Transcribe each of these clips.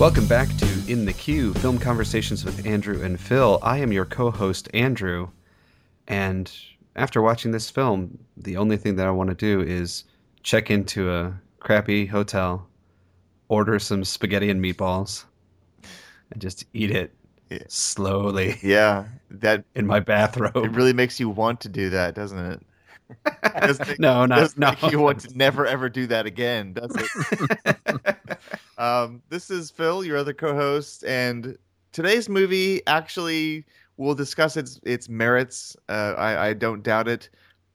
Welcome back to In the Queue, film conversations with Andrew and Phil. I am your co host, Andrew. And after watching this film, the only thing that I want to do is check into a crappy hotel, order some spaghetti and meatballs, and just eat it Yeah. slowly Yeah, that in my bathrobe. it really makes you want to do that, doesn't it? It doesn't make- no, not doesn't no. make you want to never ever do that again, does it? um, this is Phil, your other co-host, and today's movie actually we'll discuss its its merits. Uh, I, I don't doubt it,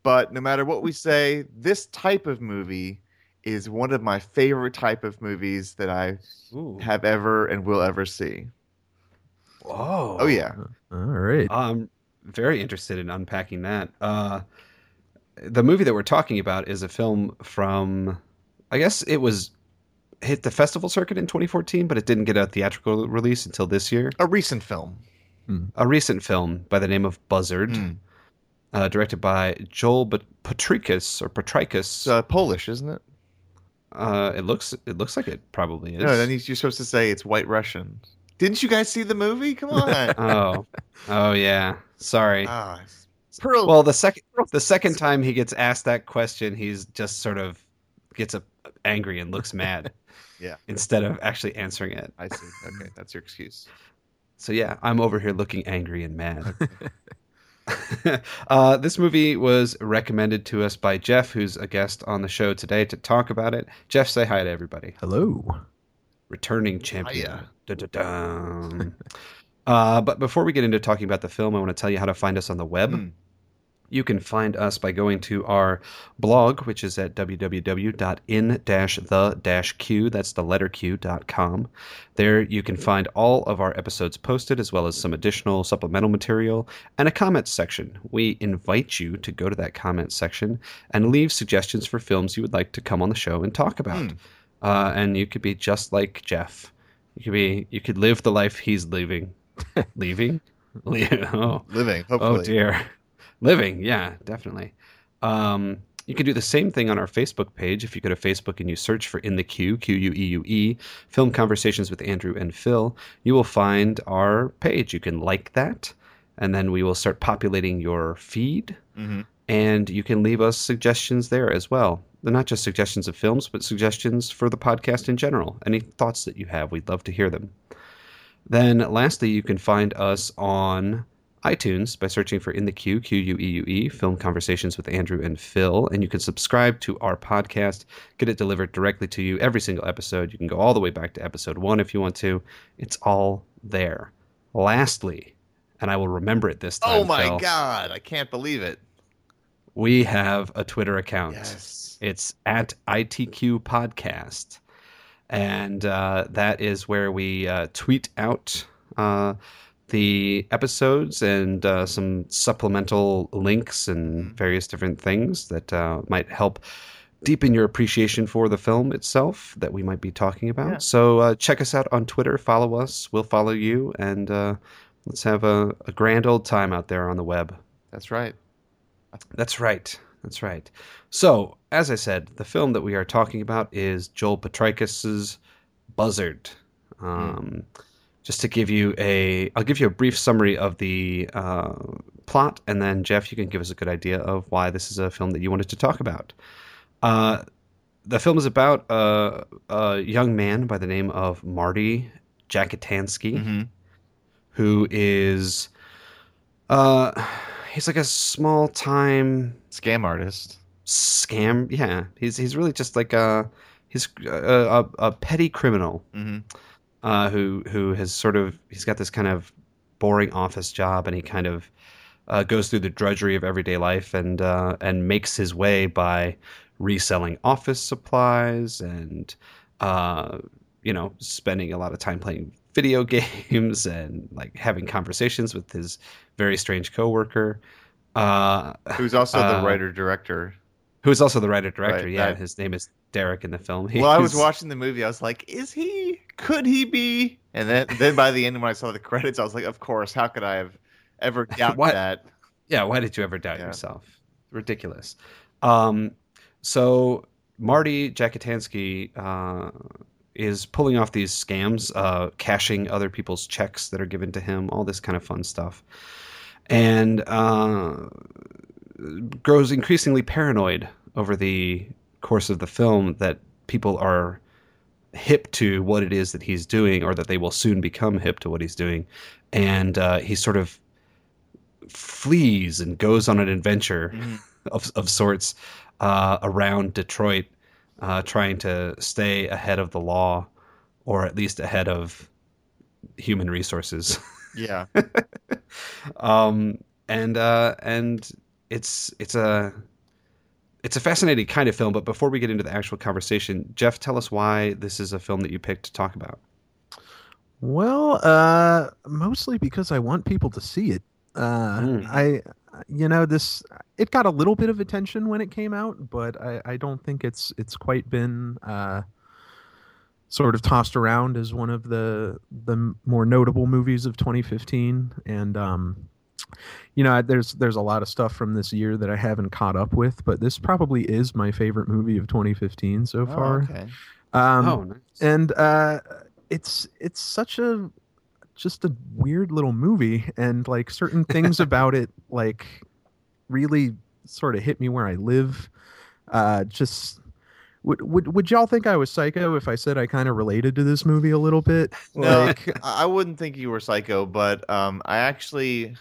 but no matter what we say, this type of movie is one of my favorite type of movies that I Ooh. have ever and will ever see. Whoa. Oh yeah, All right. I'm very interested in unpacking that. Uh, the movie that we're talking about is a film from, I guess it was hit the festival circuit in 2014, but it didn't get a theatrical release until this year. a recent film. A recent film by the name of Buzzard, Mm. uh, directed by Joel Pat- Potrykus or Potrykus. Uh, Polish, isn't it? Uh, it looks it looks like it probably is. No, then you're supposed to say it's White Russian. Didn't you guys see the movie? Come on. oh, oh yeah. Sorry. Ah, it's- Pearl. Well, the second the second time he gets asked that question, he's just sort of gets a, angry and looks mad. Yeah. Instead of actually answering it. I see. Okay, that's your excuse. So yeah, I'm over here looking angry and mad. uh, this movie was recommended to us by Jeff, who's a guest on the show today to talk about it. Jeff, say hi to everybody. Hello. Returning champion. Uh, but before we get into talking about the film, I want to tell you how to find us on the web. Mm. You can find us by going to our blog, which is at www.in-the-q, that's the letter q.com. There you can find all of our episodes posted, as well as some additional supplemental material and a comments section. We invite you to go to that comments section and leave suggestions for films you would like to come on the show and talk about. Hmm. Uh, and you could be just like Jeff. You could be. You could live the life he's living. Leaving? Le- oh. Living, Oh dear. Living, yeah, definitely. Um, you can do the same thing on our Facebook page. If you go to Facebook and you search for In the Queue, Q U E U E, Film Conversations with Andrew and Phil, you will find our page. You can like that, and then we will start populating your feed, hmm and you can leave us suggestions there as well. They're not just suggestions of films, but suggestions for the podcast in general. Any thoughts that you have, we'd love to hear them. Then, lastly, you can find us on iTunes by searching for In the Queue, Q U E U E, Film Conversations with Andrew and Phil. And you can subscribe to our podcast, get it delivered directly to you every single episode. You can go all the way back to episode one if you want to. It's all there. Lastly, and I will remember it this time. Oh my Phil, god, I can't believe it. We have a Twitter account. Yes. It's at ITQ Podcast. And uh, that is where we uh, tweet out uh, the episodes and uh, some supplemental links and various different things that uh, might help deepen your appreciation for the film itself that we might be talking about. Yeah. So uh, check us out on Twitter, follow us, we'll follow you, and uh, let's have a, a grand old time out there on the web. That's right. That's right. That's right. So, as I said, the film that we are talking about is Joel Potrykus's Buzzard. Um, Just to give you a, I'll give you a brief summary of the uh, plot, and then Jeff, you can give us a good idea of why this is a film that you wanted to talk about. Uh, the film is about a, a young man by the name of Marty Jackitansky hmm who is uh he's like a small time Scam artist. scam yeah he's he's really just like a he's a, a, a petty criminal hmm uh who who has sort of he's got this kind of boring office job and he kind of uh, goes through the drudgery of everyday life and uh, and makes his way by reselling office supplies and uh, you know spending a lot of time playing video games and like having conversations with his very strange coworker uh, Who's also Uh, the writer director. Who is also the writer director Right, yeah that- his name is Derek in the film Well, I was watching the movie. I was like, "Is he? Could he be?" And then, then by the end, when I saw the credits, I was like, "Of course! How could I have ever doubted What? that?" Yeah, why did you ever doubt Yeah. yourself? Ridiculous. Um, so Marty Jackitansky, uh, is pulling off these scams, uh, cashing other people's checks that are given to him, all this kind of fun stuff, and uh, grows increasingly paranoid over the course of the film that people are hip to what it is that he's doing, or that they will soon become hip to what he's doing, and uh, he sort of flees and goes on an adventure Mhm. of, of sorts uh, around Detroit, uh, trying to stay ahead of the law, or at least ahead of human resources. Yeah. um, and uh, and it's it's a it's a fascinating kind of film. But before we get into the actual conversation, Jeff, tell us why this is a film that you picked to talk about. Well, uh, mostly because I want people to see it. Uh, Mm. I, you know, this it got a little bit of attention when it came out, but I, I don't think it's it's quite been uh, sort of tossed around as one of the the more notable movies of 2015. And um, you know, there's there's a lot of stuff from this year that I haven't caught up with, but this probably is my favorite movie of 2015 so Oh, far. okay. Um, oh, nice. and uh it's it's such a just a weird little movie and like certain things about it like really sort of hit me where i live uh just would, would would y'all think I was psycho if I said I kind of related to this movie a little bit? No, Like, I I wouldn't think you were psycho, but um, I actually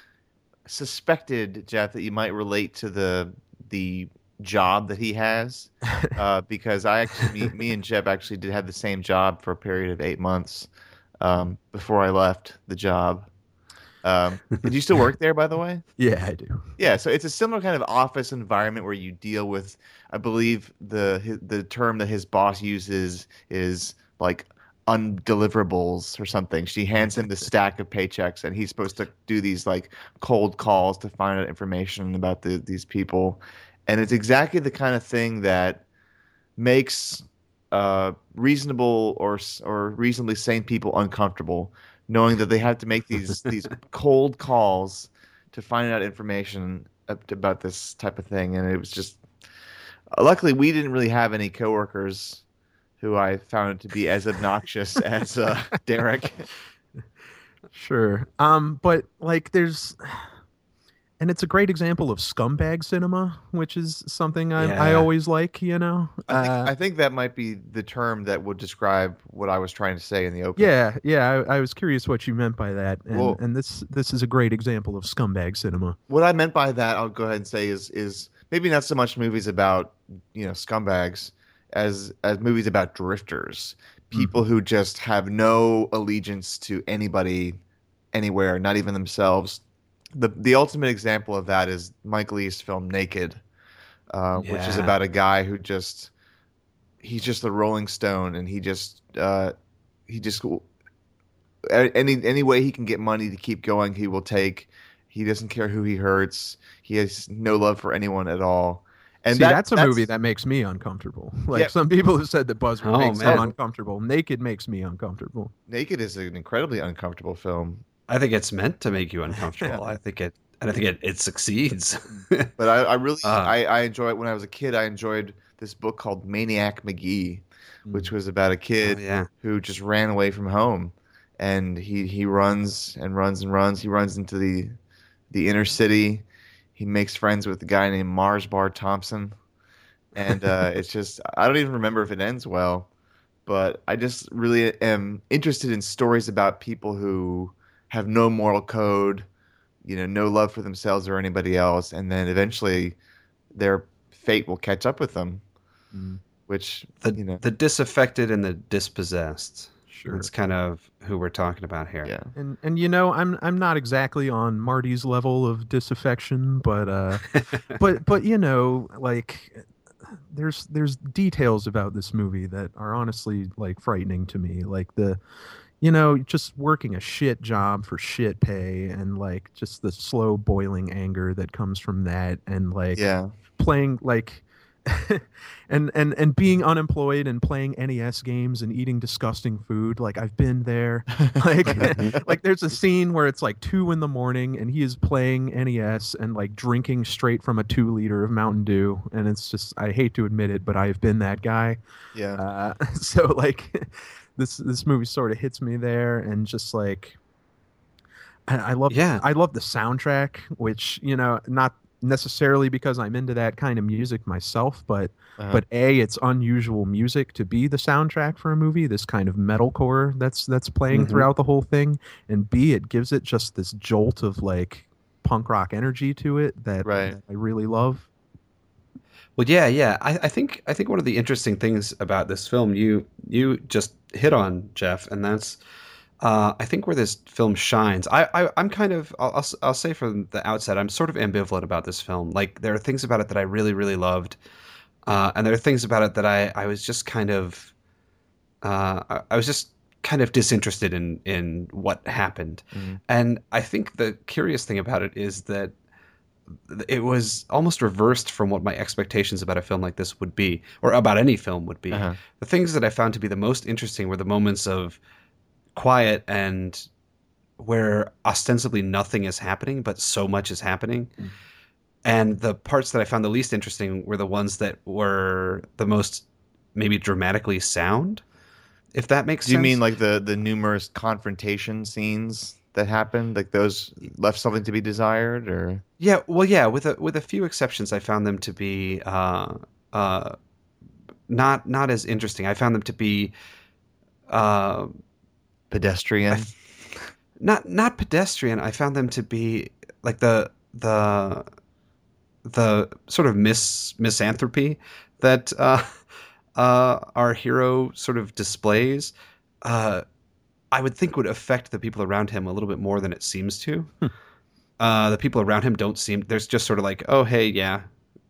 suspected Jeff that you might relate to the the job that he has, uh, because I actually me, me and Jeff actually did have the same job for a period of eight months um, before I left the job. Um, did you still work there, by the way? yeah, I do. Yeah, so it's a similar kind of office environment where you deal with. I believe the the term that his boss uses is like undeliverables or something. She hands him the stack of paychecks, and he's supposed to do these like cold calls to find out information about the, these people, and it's exactly the kind of thing that makes uh, reasonable or or reasonably sane people uncomfortable, knowing that they have to make these these cold calls to find out information about this type of thing, and it was just. Luckily, we didn't really have any coworkers who I found to be as obnoxious as uh, Derek. Sure. Um, but like there's and it's a great example of scumbag cinema, which is something I, I always like, you know. I think, Uh, I think that might be the term that would describe what I was trying to say in the opening. yeah, yeah. I, I was curious what you meant by that, and, Well- and this this is a great example of scumbag cinema. What I meant by that, I'll go ahead and say, is is maybe not so much movies about you know scumbags as as movies about drifters, people who just have no allegiance to anybody, anywhere, not even themselves. the The ultimate example of that is Mike Leigh's film Naked, uh, which is about a guy who just he's just a Rolling Stone, and he just uh, he just any any way he can get money to keep going, he will take. He doesn't care who he hurts. He has no love for anyone at all. And See, that- that's a movie that makes me uncomfortable. Like Yeah. some people have said that Buzzard Oh, makes them uncomfortable. Naked makes me uncomfortable. Naked is an incredibly uncomfortable film. I think it's meant to make you uncomfortable. I think it, and I think it, it succeeds. But I, I really Uh. I, I enjoy it. When I was a kid, I enjoyed this book called Maniac Magee, which was about a kid Oh, yeah, who just ran away from home, and he he runs and runs and runs. He runs into the the inner city. He makes friends with a guy named Mars Bar Thompson, and uh, it's just I don't even remember if it ends well, but I just really am interested in stories about people who have no moral code, you know, no love for themselves or anybody else, and then eventually their fate will catch up with them, Mm, which the you know, the disaffected and the dispossessed. Sure. That's kind of who we're talking about here. yeah. And and you know, I'm I'm not exactly on Marty's level of disaffection, but uh but but you know, like there's there's details about this movie that are honestly like frightening to me. Like the you know, just working a shit job for shit pay and like just the slow boiling anger that comes from that and like Yeah. playing like and and and being unemployed and playing NES games and eating disgusting food like I've been there like like there's a scene where it's like 2 in the morning and he is playing NES and like drinking straight from a 2 liter of Mountain Dew and it's just I hate to admit it but I've been that guy Yeah. uh, so like this this movie sort of hits me there, and just like I, I love Yeah. I love the soundtrack, which you know not necessarily because I'm into that kind of music myself, but Uh-huh. but a it's unusual music to be the soundtrack for a movie this kind of metalcore that's that's playing Mhm. throughout the whole thing and b it gives it just this jolt of like punk rock energy to it that, Right. that i really love Well, yeah, yeah. I, I think I think one of the interesting things about this film you you just hit on, Jeff, and that's uh, I think where this film shines. I, I I'm kind of I'll, I'll say from the outset I'm sort of ambivalent about this film. Like there are things about it that I really really loved, uh, and there are things about it that I I was just kind of uh, I, I was just kind of disinterested in in what happened. Mhm. And I think the curious thing about it is that it was almost reversed from what my expectations about a film like this would be, or about any film would be. Uh-huh. The things that I found to be the most interesting were the moments of quiet and where ostensibly nothing is happening, but so much is happening. Mm. And the parts that I found the least interesting were the ones that were the most maybe dramatically sound, if that makes Do you mean like the the numerous confrontation scenes that happened? Like those left something to be desired, or Yeah, well, yeah. With a with a few exceptions, I found them to be uh, uh, not not as interesting. I found them to be uh, pedestrian? Not not pedestrian. I found them to be like the the the sort of mis misanthropy that uh, uh, our hero sort of displays. Uh, I would think would affect the people around him a little bit more than it seems to. uh, the people around him don't seem. There's just sort of like, oh hey, yeah,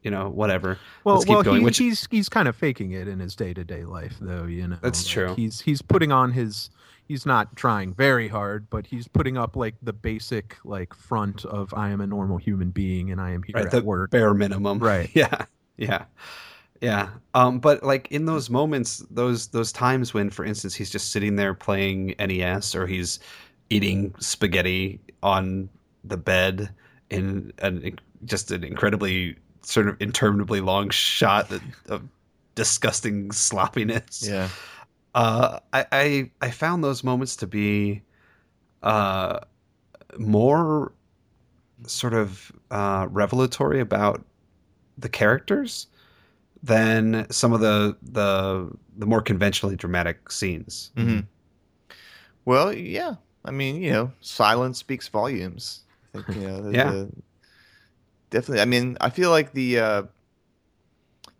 you know, whatever. well well going, he, which- he's he's kind of faking it in his day-to-day life though you know That's Like, true. he's he's putting on his he's not trying very hard but he's putting up like the basic like front of i am a normal human being and i am here right at the work. bare minimum. Right. yeah yeah yeah. Um but like in those moments those those times when for instance he's just sitting there playing nes or he's eating spaghetti on the bed in an just an incredibly sort of interminably long shot of disgusting sloppiness. Yeah, uh, I, I I found those moments to be uh, more sort of uh, revelatory about the characters than some of the the the more conventionally dramatic scenes. hmm Well, yeah. I mean, you know, silence speaks volumes. I think, you know, the, Yeah. the- definitely. I mean, I feel like the uh,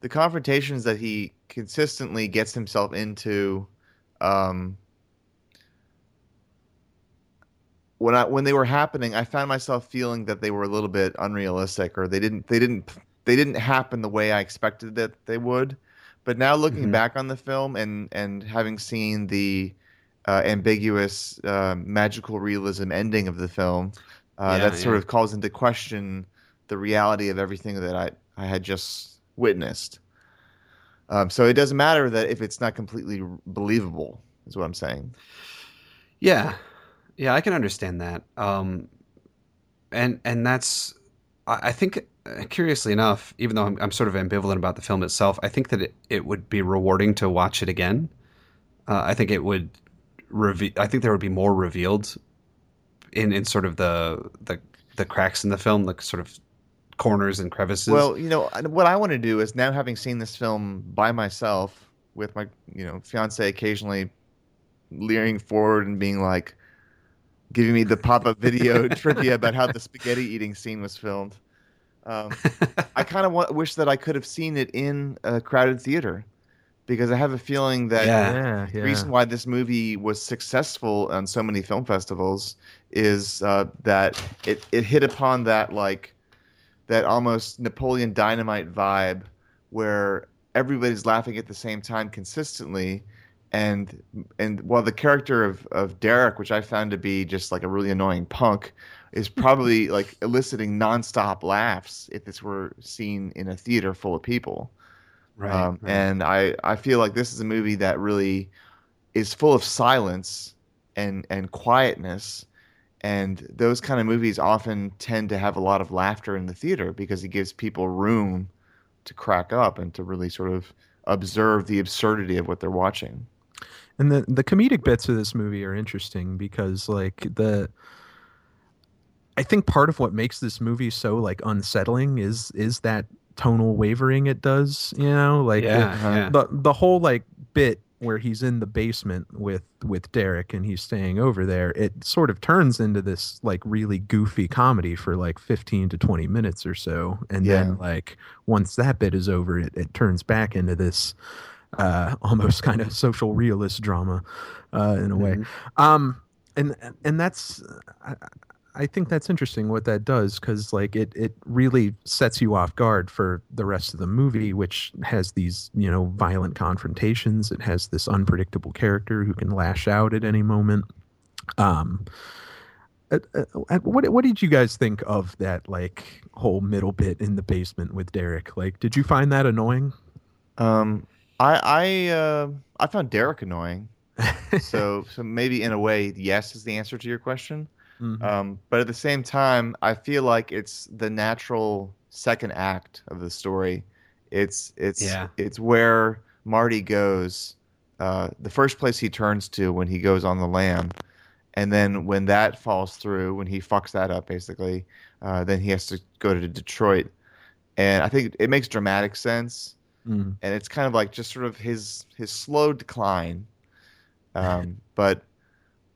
the confrontations that he consistently gets himself into, um, when I when they were happening, I found myself feeling that they were a little bit unrealistic, or they didn't they didn't they didn't happen the way I expected that they would. But now looking Mhm. back on the film and and having seen the uh, ambiguous uh, magical realism ending of the film, uh, Yeah, that sort yeah. of calls into question the reality of everything that I, I had just witnessed. Um, so it doesn't matter that if it's not completely believable, is what I'm saying. Yeah, yeah, I can understand that. Um, and and that's I, I think uh, curiously enough, even though I'm, I'm sort of ambivalent about the film itself, I think that it, it would be rewarding to watch it again. Uh, I think it would reveal. I think there would be more revealed in in sort of the the the cracks in the film, the sort of corners and crevices. Well, you know, what I want to do is now having seen this film by myself with my, you know, fiance occasionally leering forward and being like, giving me the pop up video trivia about how the spaghetti eating scene was filmed. Um, I kind of wa- wish that I could have seen it in a crowded theater because I have a feeling that Yeah. yeah the yeah reason why this movie was successful on so many film festivals is uh, that it, it hit upon that like that almost Napoleon Dynamite vibe where everybody's laughing at the same time consistently and and while the character of, of Derek, which I found to be just like a really annoying punk, is probably like eliciting nonstop laughs if this were seen in a theater full of people. right, Um, right. And I, I feel like this is a movie that really is full of silence and and quietness, and those kind of movies often tend to have a lot of laughter in the theater because it gives people room to crack up and to really sort of observe the absurdity of what they're watching. and the the comedic bits of this movie are interesting because like the I think part of what makes this movie so like unsettling is is that tonal wavering it does, you know, like yeah, the, yeah. the the whole like bit where he's in the basement with with Derek and he's staying over there, it sort of turns into this like really goofy comedy for like 15 to 20 minutes or so. And Yeah. then like once that bit is over, it, it turns back into this uh almost kind of social realist drama uh in a way. Mhm. Um and and that's I, I think that's interesting what that does because like it it really sets you off guard for the rest of the movie, which has these you know violent confrontations. It has this unpredictable character who can lash out at any moment. Um, what what did you guys think of that like whole middle bit in the basement with Derek? Like, did you find that annoying? Um, I I uh, I found Derek annoying. so so maybe in a way, yes is the answer to your question. Mhm. Um, but at the same time, I feel like it's the natural second act of the story. It's it's Yeah. it's where Marty goes, uh, the first place he turns to when he goes on the lam, and then when that falls through, when he fucks that up, basically, uh, then he has to go to Detroit, and I think it makes dramatic sense, Mhm. and it's kind of like just sort of his his slow decline, um, but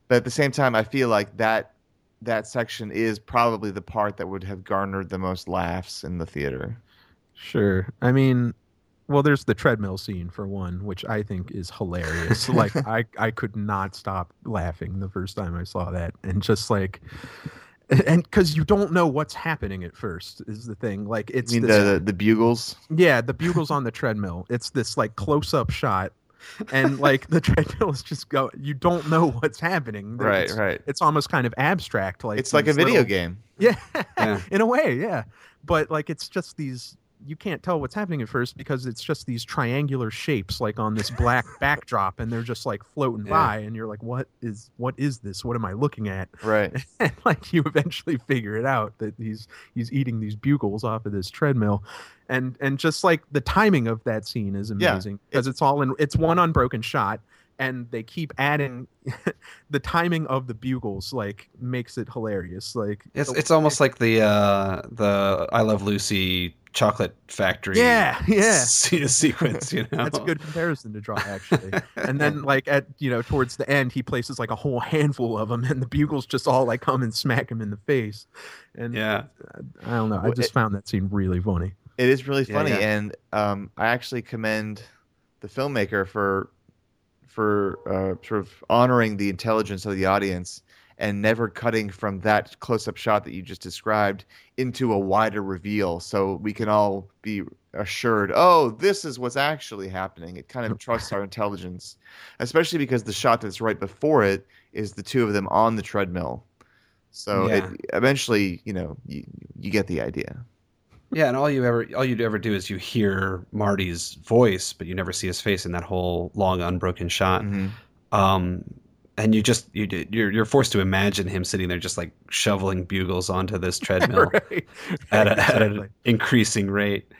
but at the same time, I feel like that that section is probably the part that would have garnered the most laughs in the theater. Sure. I mean, well, there's the treadmill scene for one, which I think is hilarious. like I, I could not stop laughing the first time I saw that, and just like, and because you don't know what's happening at first is the thing. Like it's this, the the bugles. yeah, the bugles on the treadmill. It's this like close up shot, and like the treadmill is just go. You don't know what's happening. Right, It's, right. it's almost kind of abstract. Like It's like a video little- game. yeah, Yeah. in a way, yeah. But like it's just these you can't tell what's happening at first because it's just these triangular shapes like on this black backdrop and they're just like floating Yeah. by and you're like what is what is this? What am I looking at? Right. And like you eventually figure it out that he's he's eating these bugles off of this treadmill. And and just like the timing of that scene is amazing because it's all in it's one unbroken shot and they keep adding the timing of the bugles like makes it hilarious like It's it's almost like the uh, the I Love Lucy chocolate factory. Yeah, yeah. se- sequence. You know, That's a good comparison to draw, actually. and then, like at you know, towards the end, he places like a whole handful of them, and the bugles just all like come and smack him in the face. And Yeah, I don't know. I just it- found that scene really funny. It is really Yeah, funny, yeah. and um, I actually commend the filmmaker for for uh, sort of honoring the intelligence of the audience and never cutting from that close-up shot that you just described into a wider reveal, so we can all be assured, oh, this is what's actually happening. It kind of trusts our intelligence, especially because the shot that's right before it is the two of them on the treadmill. So Yeah. it, eventually, you know, you, you get the idea. yeah. And all you ever all you'd ever do is you hear Marty's voice, but you never see his face in that whole long unbroken shot. Mhm. Um, and you just you you're you're forced to imagine him sitting there just like shoveling bugles onto this treadmill. right. at, a, at an increasing rate.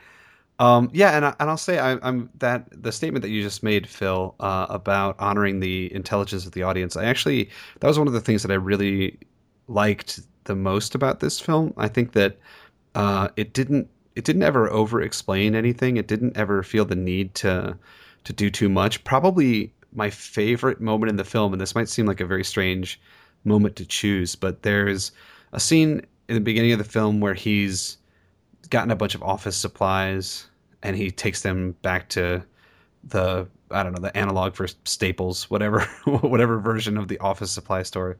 Um, yeah, and I, and I'll say I, I'm that the statement that you just made, Phil, uh, about honoring the intelligence of the audience. I actually that was one of the things that I really liked the most about this film. I think that uh, it didn't it didn't ever over explain anything. It didn't ever feel the need to to do too much. Probably my favorite moment in the film, and this might seem like a very strange moment to choose, but there's a scene in the beginning of the film where he's gotten a bunch of office supplies and he takes them back to the I don't know the analog for Staples, whatever whatever version of the office supply store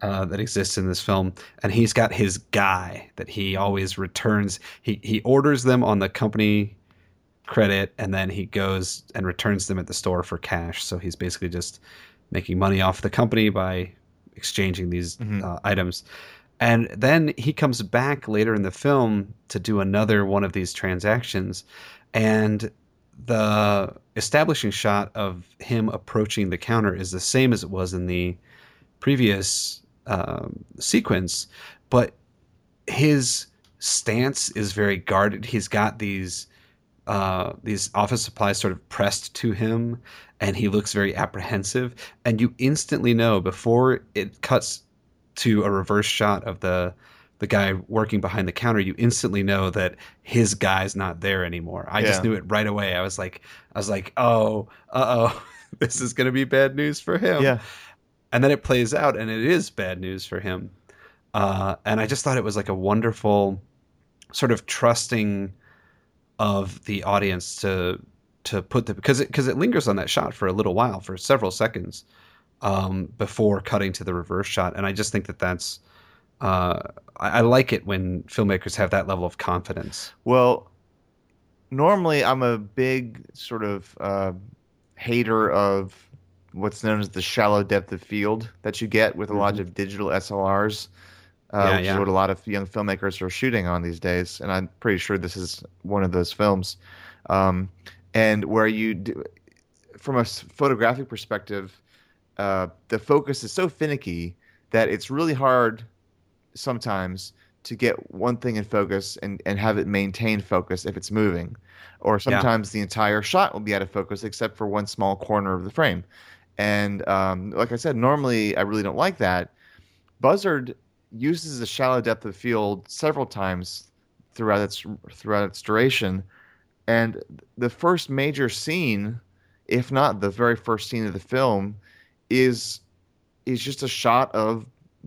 uh, that exists in this film, and he's got his guy that he always returns. He he orders them on the company credit, and then he goes and returns them at the store for cash. So he's basically just making money off the company by exchanging these Mhm. uh, items. And then he comes back later in the film to do another one of these transactions. And the establishing shot of him approaching the counter is the same as it was in the previous um, sequence, but his stance is very guarded. He's got these uh, these office supplies sort of pressed to him, and he looks very apprehensive. And you instantly know before it cuts to a reverse shot of the the guy working behind the counter, you instantly know that his guy's not there anymore. I just knew it right away. I was like, I was like, oh, uh oh, this is gonna be bad news for him. Yeah. And then it plays out, and it is bad news for him. Uh, and I just thought it was like a wonderful sort of trusting of the audience to to put the because it because it lingers on that shot for a little while for several seconds um, before cutting to the reverse shot, and I just think that that's uh, I, I like it when filmmakers have that level of confidence. Well, normally I'm a big sort of uh, hater of what's known as the shallow depth of field that you get with a lot of digital SLRs, uh. Yeah, which yeah. is what a lot of young filmmakers are shooting on these days. And I'm pretty sure this is one of those films. Um, and where you, do, from a photographic perspective, uh, the focus is so finicky that it's really hard sometimes to get one thing in focus and, and have it maintain focus if it's moving. Or sometimes the entire shot will be out of focus except for one small corner of the frame. And um, like I said, normally I really don't like that. Buzzard uses the shallow depth of field several times throughout its throughout its duration. And the first major scene, if not the very first scene of the film, is is just a shot of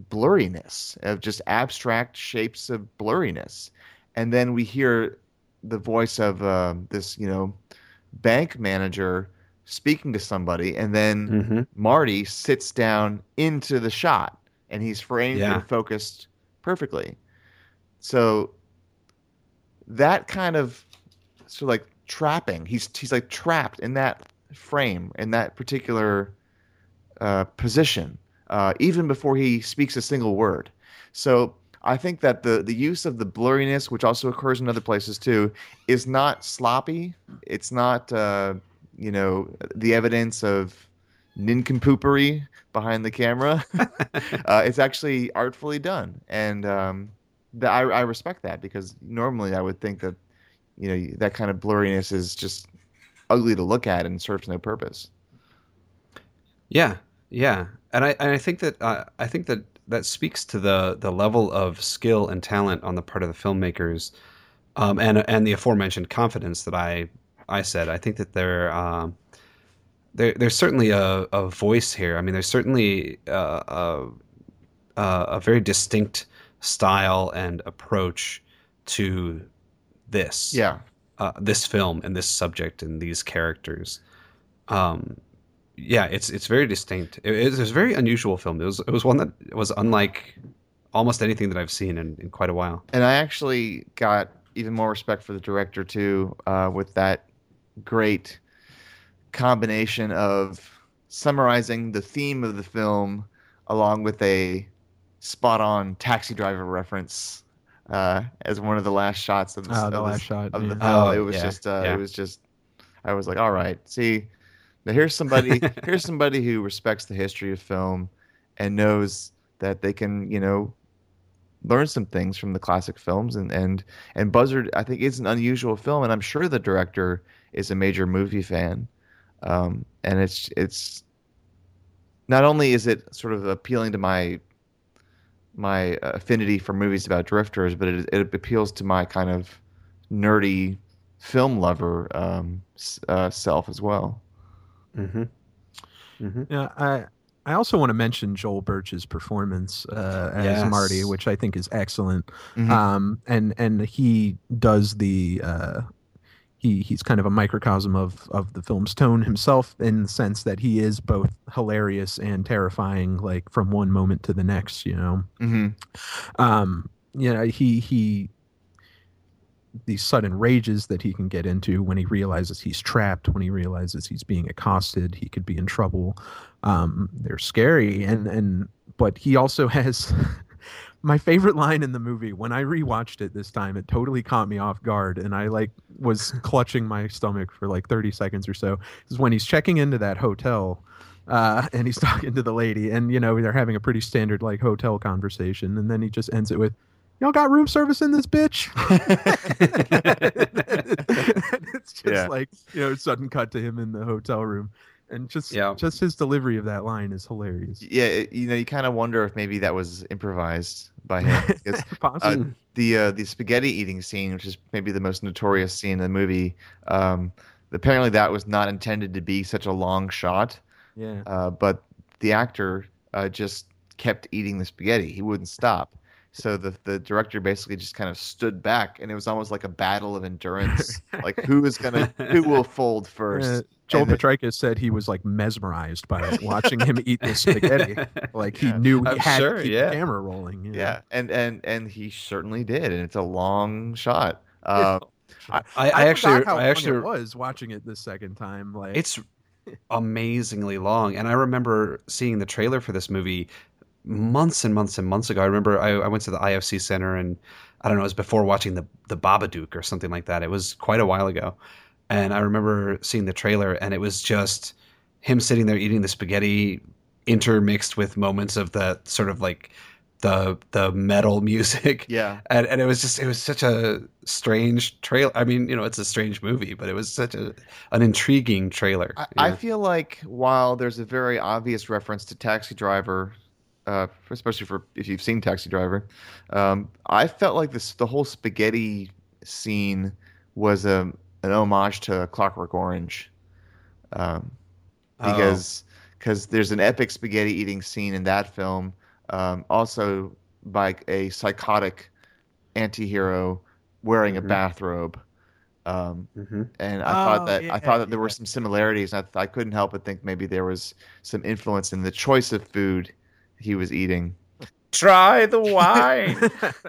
blurriness, of just abstract shapes of blurriness. And then we hear the voice of uh, this, you know, bank manager speaking to somebody, and then Mm-hmm. Marty sits down into the shot, and he's framed Yeah. and focused perfectly. So that kind of sort of like trapping. He's he's like trapped in that frame in that particular uh, position, uh, even before he speaks a single word. So I think that the the use of the blurriness, which also occurs in other places too, is not sloppy. It's not uh, you know the evidence of nincompoopery behind the camera. uh, it's actually artfully done, and um, the, I, I respect that because normally I would think that you know that kind of blurriness is just ugly to look at and serves no purpose. Yeah, yeah, and I and I think that uh, I think that that speaks to the the level of skill and talent on the part of the filmmakers, um, and and the aforementioned confidence that I I said. I think that there um, there there's certainly a, a voice here. I mean, there's certainly uh, a a, a very distinct style and approach to this Yeah, uh, this film and this subject and these characters. Um, yeah, it's it's very distinct. It, it was a very unusual film. It was it was one that was unlike almost anything that I've seen in, in quite a while. and I actually got even more respect for the director too, uh, with that great combination of summarizing the theme of the film along with a spot-on taxi driver reference uh, as one of the last shots of the, Oh, of the the- last shot. of the film. Oh, it was yeah, just uh, yeah. it was just I was like, all right, see, now here's somebody here's somebody who respects the history of film and knows that they can, you know, learn some things from the classic films and and and Buzzard I think is an unusual film and I'm sure the director is a major movie fan. Um, and it's it's not only is it sort of appealing to my my affinity for movies about drifters, but it, it appeals to my kind of nerdy film lover um, uh, self as well. Mm-hmm. Mm-hmm. Yeah, I I also want to mention Joel Burge's performance uh, as Yes. Marty, which I think is excellent. Mhm. Um, and and he does the uh, he he's kind of a microcosm of of the film's tone himself in the sense that he is both hilarious and terrifying, like from one moment to the next. You know, Mhm. um, you know he he these sudden rages that he can get into when he realizes he's trapped, when he realizes he's being accosted, he could be in trouble. Um, they're scary, and and but he also has my favorite line in the movie. When I rewatched it this time, it totally caught me off guard, and I like was clutching my stomach for like thirty seconds or so. Is when he's checking into that hotel. Uh, and he's talking to the lady, and you know they're having a pretty standard like hotel conversation, and then he just ends it with, "Y'all got room service in this bitch." it's it's just Yeah. like you know, sudden cut to him in the hotel room, and just Yeah. just his delivery of that line is hilarious. Yeah, it- you know, you kind of wonder if maybe that was improvised by him. Mm. the uh, the spaghetti eating scene, which is maybe the most notorious scene in the movie, um, apparently that was not intended to be such a long shot. yeah. Uh, but the actor uh, just kept eating the spaghetti. He wouldn't stop. So the the director basically just kind of stood back, and it was almost like a battle of endurance. like who is gonna, who will fold first? Uh, Joel And the- Potrykus said he was like mesmerized by it, watching him eat this spaghetti. Like he Yeah. knew he I'm had sure, to keep yeah. the camera rolling. you know? yeah, and and and he certainly did, and it's a long shot. Uh, I, I, I, I actually, how I long actually, it was watching it the second time. Like it's amazingly long, and I remember seeing the trailer for this movie months and months and months ago. I remember I, I went to the IFC Center, and I don't know, it was before watching the the Babadook or something like that. It was quite a while ago, and I remember seeing the trailer, and it was just him sitting there eating the spaghetti, intermixed with moments of the sort of like the the metal music yeah, and, and it was just it was such a strange trailer i mean you know it's a strange movie but it was such a an intriguing trailer I. I feel like while there's a very obvious reference to Taxi Driver, uh, especially for if you've seen Taxi Driver, um, I felt like this the whole spaghetti scene was a an homage to Clockwork Orange, um, Oh. because because there's an epic spaghetti eating scene in that film, um, also by a psychotic anti-hero wearing a Mhm. bathrobe. Um, Mhm. and I thought Oh, that I thought that there were some similarities. And I, I couldn't help but think maybe there was some influence in the choice of food he was eating. try the wine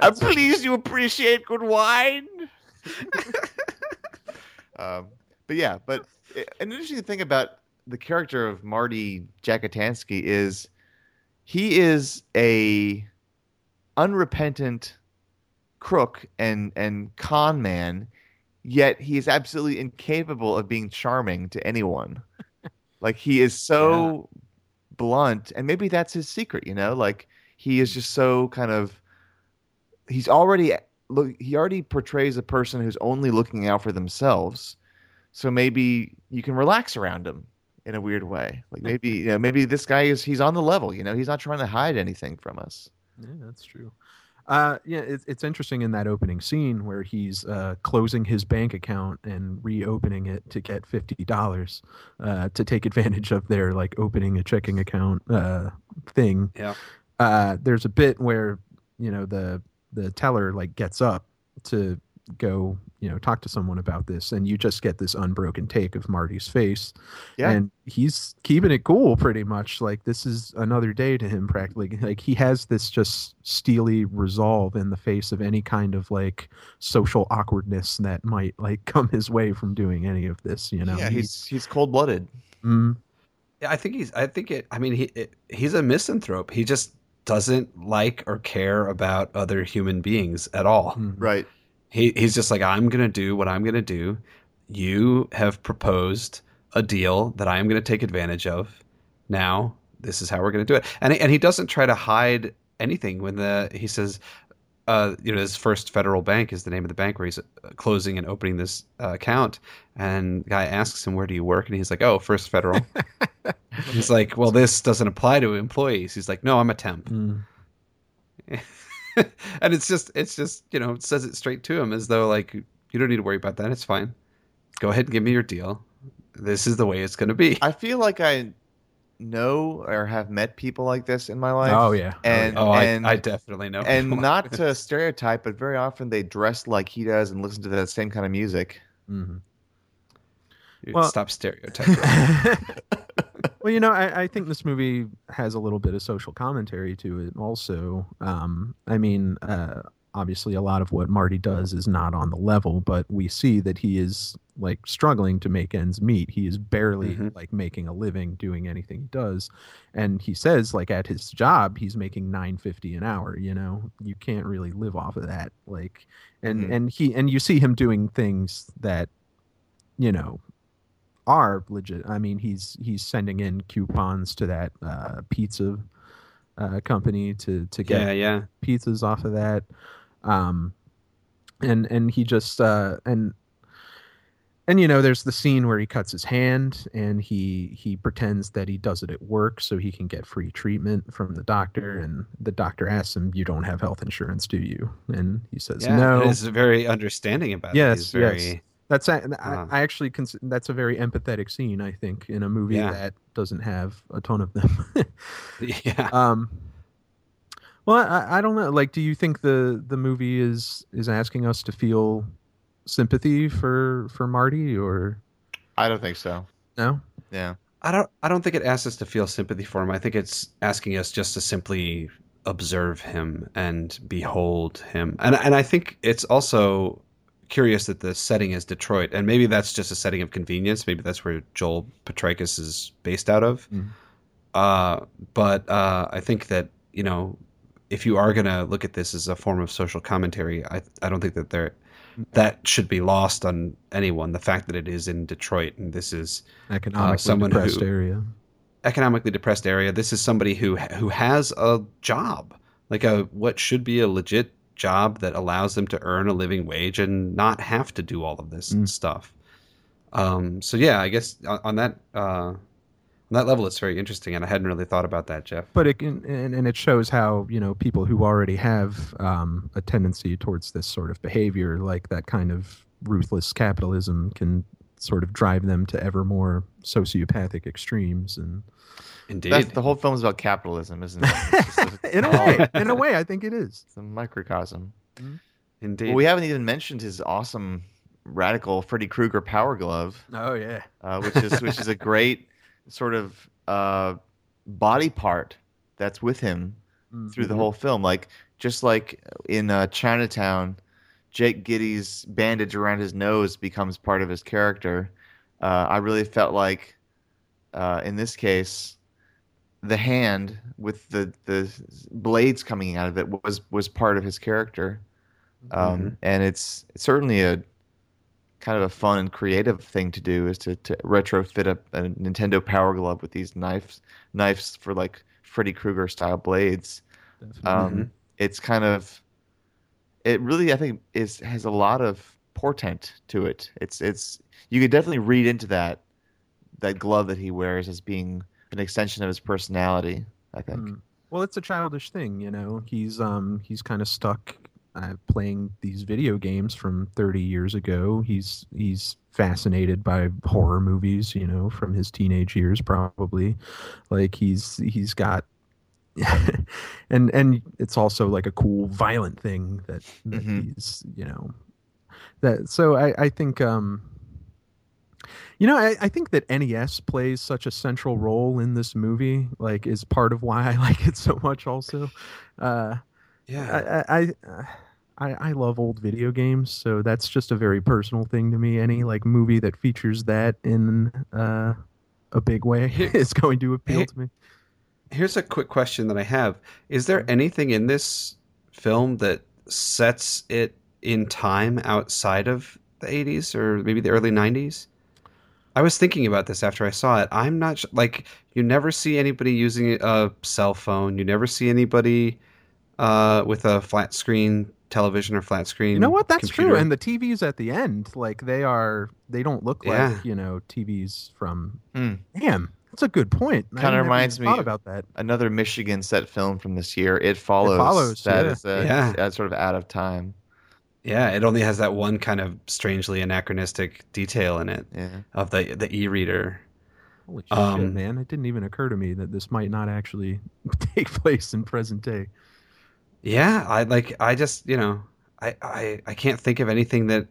I'm pleased you appreciate good wine. um, but yeah, but an interesting thing about the character of Marty Jackitansky is he is a unrepentant crook and and con man, yet he is absolutely incapable of being charming to anyone. like he is so blunt, and maybe that's his secret, you know. Like he is just so kind of he's already look he already portrays a person who's only looking out for themselves. So maybe you can relax around him in a weird way. Like maybe you know, maybe this guy is he's on the level, you know, he's not trying to hide anything from us. Yeah, that's true. Uh, yeah, it's it's interesting in that opening scene where he's uh, closing his bank account and reopening it to get fifty dollars uh, to take advantage of their like opening a checking account uh, thing. Yeah. Uh, there's a bit where you know the the teller like gets up to go you know talk to someone about this and you just get this unbroken take of marty's face. Yeah. and he's keeping it cool pretty much. Like this is another day to him practically like he has this just steely resolve in the face of any kind of like social awkwardness that might like come his way from doing any of this you know? Yeah, he's he's cold blooded. Mm, yeah i think he's i think it i mean he it, he's a misanthrope. He just doesn't like or care about other human beings at all mm. He he's just like I'm gonna do what I'm gonna do. You have proposed a deal that I am gonna take advantage of. Now this is how we're gonna do it. And and he doesn't try to hide anything when the he says. Uh, you know, his first federal bank is the name of the bank where he's uh, closing and opening this uh, account. And guy asks him, "Where do you work?" And he's like, "Oh, First Federal." he's like, "Well, this doesn't apply to employees." He's like, "No, I'm a temp." Mm. and it's just it's just you know it says it straight to him as though like you don't need to worry about that it's fine go ahead and give me your deal this is the way it's going to be I feel like I know or have met people like this in my life. oh yeah And oh and I, I definitely know and people. not to stereotype, but very often they dress like he does and listen to that same kind of music. Mhm. You well- stop stereotyping well, you know, I, I think this movie has a little bit of social commentary to it. Also, um, I mean, uh, obviously, a lot of what Marty does is not on the level, but we see that he is like struggling to make ends meet. He is barely Mhm. like making a living doing anything he does, and he says like at his job he's making nine fifty an hour. You know, you can't really live off of that. Like, and Mhm. and he and you see him doing things that, you know, are legit. I mean, he's he's sending in coupons to that uh, pizza uh, company to to get yeah yeah pizzas off of that. Um, and and he just uh, and and you know there's the scene where he cuts his hand and he he pretends that he does it at work so he can get free treatment from the doctor and the doctor asks him you don't have health insurance do you and he says Yeah, no He's very understanding about Yes, it. He's very, yes. That's a, I, Uh. I actually cons- that's a very empathetic scene i think in a movie Yeah. that doesn't have a ton of them yeah. um well I, I don't know like do you think the the movie is is asking us to feel sympathy for for marty or I don't think so. no Yeah. I don't I don't think it asks us to feel sympathy for him. I think it's asking us just to simply observe him and behold him. And and I think it's also curious that the setting is Detroit, and maybe that's just a setting of convenience. Maybe that's where Joel Potrykus is based out of. Mhm. Uh, but uh, I think that you know, if you are going to look at this as a form of social commentary, I I don't think that there that should be lost on anyone. The fact that it is in Detroit and this is economically someone depressed who- area economically depressed area. This is somebody who who has a job, like a what should be a legit job that allows them to earn a living wage and not have to do all of this Mm. stuff. Um, so yeah, I guess on, on that uh, on that level, it's very interesting, and I hadn't really thought about that, Jeff. but it can and, and it shows how you know people who already have um, a tendency towards this sort of behavior like that kind of ruthless capitalism can sort of drive them to ever more sociopathic extremes and Indeed, That's the whole film's about capitalism, isn't it? A- in a way in a way i think it is It's a microcosm. indeed. Well, we haven't even mentioned his awesome radical Freddy Krueger power glove, oh yeah uh, which is which is a great sort of uh, body part that's with him through the whole film. Like just like in uh, Chinatown, Jake Gittes' bandage around his nose becomes part of his character. Uh, I really felt like uh, in this case, the hand with the the blades coming out of it was was part of his character, um, Mhm. and it's certainly a kind of a fun and creative thing to do is to, to retrofit a, a Nintendo Power Glove with these knives knives for like Freddy Krueger style blades um, Mhm. it's kind of it really i think is has a lot of portent to it it's it's you could definitely read into that that glove that he wears as being an extension of his personality i think Mm. Well, it's a childish thing, you know. He's um he's kind of stuck uh, playing these video games from 30 years ago. He's he's fascinated by horror movies, you know, from his teenage years probably. Like he's he's got and and it's also like a cool violent thing that, that Mhm. he's, you know, that so I I think um you know, I, I think that NES plays such a central role in this movie, like, is part of why I like it so much. Also, uh, yeah, I, I, I, I I love old video games, so that's just a very personal thing to me. Any like movie that features that in uh, a big way is going to appeal to me. Here's a quick question that I have: Is there anything in this film that sets it in time outside of the 80s or maybe the early 90s? I was thinking about this after I saw it. I'm not sh- like you never see anybody using a cell phone. You never see anybody uh, with a flat screen television or flat screen. You know what? That's computer. true. And the TVs at the end, like they are, they don't look like Yeah. you know TVs from. Hmm. Damn, that's a good point. I Kinda reminds me- about that. another michigan set film from this year it follows Follows, that yeah. is a, Yeah. that's sort of out of time yeah, it only has that one kind of strangely anachronistic detail in it yeah of the the e-reader. Holy shit, Um, man! It didn't even occur to me that this might not actually take place in present day. Yeah, I like I just, you know, I I I can't think of anything that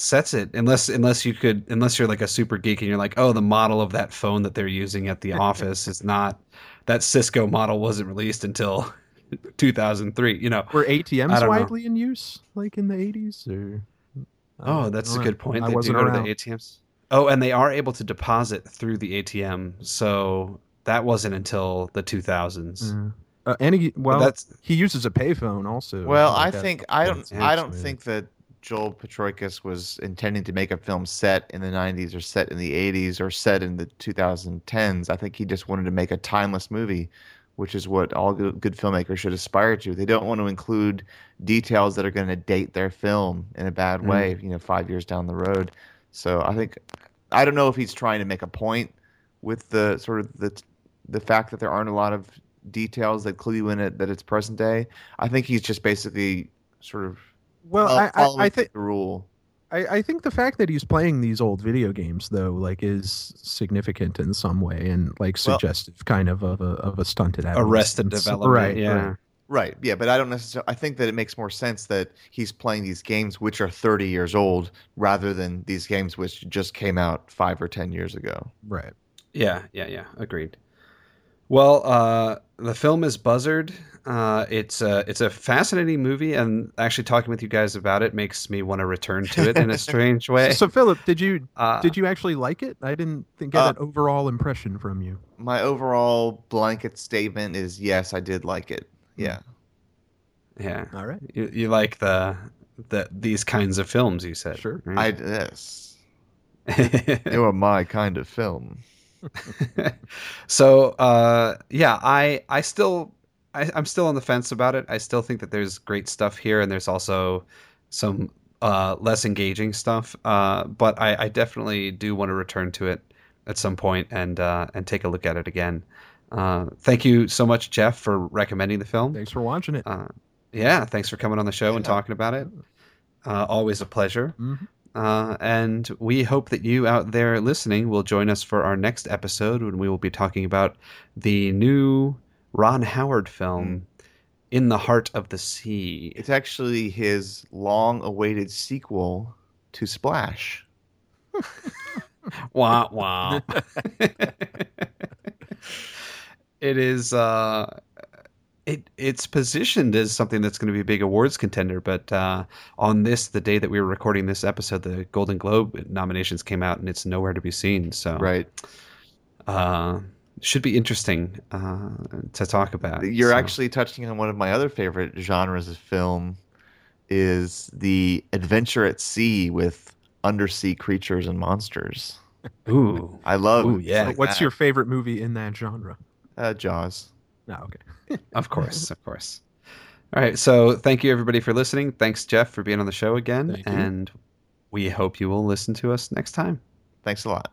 sets it unless unless you could unless you're like a super geek and you're like, "Oh, the model of that phone that they're using at the office is not that Cisco model wasn't released until 2003." You know. Were ATMs don't know. widely in use, like in the eighties? Or Oh, I that's a good point. I They do wasn't go to around. the ATMs. Oh, and they are able to deposit through the ATM. So that wasn't until the 2000s. Yeah. Uh, and he, But well, that's he uses a payphone also. well i like that. think i don't i don't weird. think that joel Potrykus was intending to make a film set in the 90s or set in the 80s or set in the 2010s i think he just wanted to make a timeless movie which is what all good, filmmakers should aspire to. They don't want to include details that are going to date their film in a bad mm. way, you know, five years down the road. So I think I don't know if he's trying to make a point with the sort of the the fact that there aren't a lot of details that clue you in it that it's present day. I think he's just basically sort of Well, fol- I, I, I think the rule. I, I think the fact that he's playing these old video games though, like, is significant in some way and like Well- suggestive, kind of of a of a stunted adolescence. Arrested development. right? yeah. right. Right. Yeah, but I don't necessarily. I think that it makes more sense that he's playing these games which are 30 years old rather than these games which just came out five or 10 years ago. right. Yeah, yeah, yeah. Agreed. Well, uh, the film is Buzzard. Uh, it's a it's a fascinating movie, and actually talking with you guys about it makes me want to return to it in a strange way. So, Philip, did you Uh, did you actually like it? I didn't think, get Uh, an overall impression from you. My overall blanket statement is yes, I did like it. Yeah. yeah, All right. you, you like the the these kinds of films? You said Sure. I right? yes. They were my kind of film. so uh, yeah, I I still I, I'm still on the fence about it. I still think that there's great stuff here, and there's also some uh, less engaging stuff. Uh, but I, I definitely do want to return to it at some point and uh, and take a look at it again. Uh, thank you so much, Jeff, for recommending the film. Thanks for watching it. Uh, yeah, thanks for coming on the show and talking about it. Uh, always a pleasure. Mhm. Uh, and we hope that you out there listening will join us for our next episode when we will be talking about the new Ron Howard film, In the Heart of the Sea. It's actually his long-awaited sequel to Splash. Wah wah. it is. Uh, it it's positioned as something that's going to be a big awards contender, but uh, on this, the day that we were recording this episode, the Golden Globe nominations came out, and it's nowhere to be seen. So, Right. uh, should be interesting uh, to talk about. You're So- actually touching on one of my other favorite genres of film is the adventure at sea with undersea creatures and monsters. ooh, I love Ooh, yeah. like What's that. your favorite movie in that genre? uh, Jaws? No, okay. Of course, of course. All right, so thank you everybody for listening. Thanks Jeff for being on the show again, Thank you. and we hope you will listen to us next time. Thanks a lot.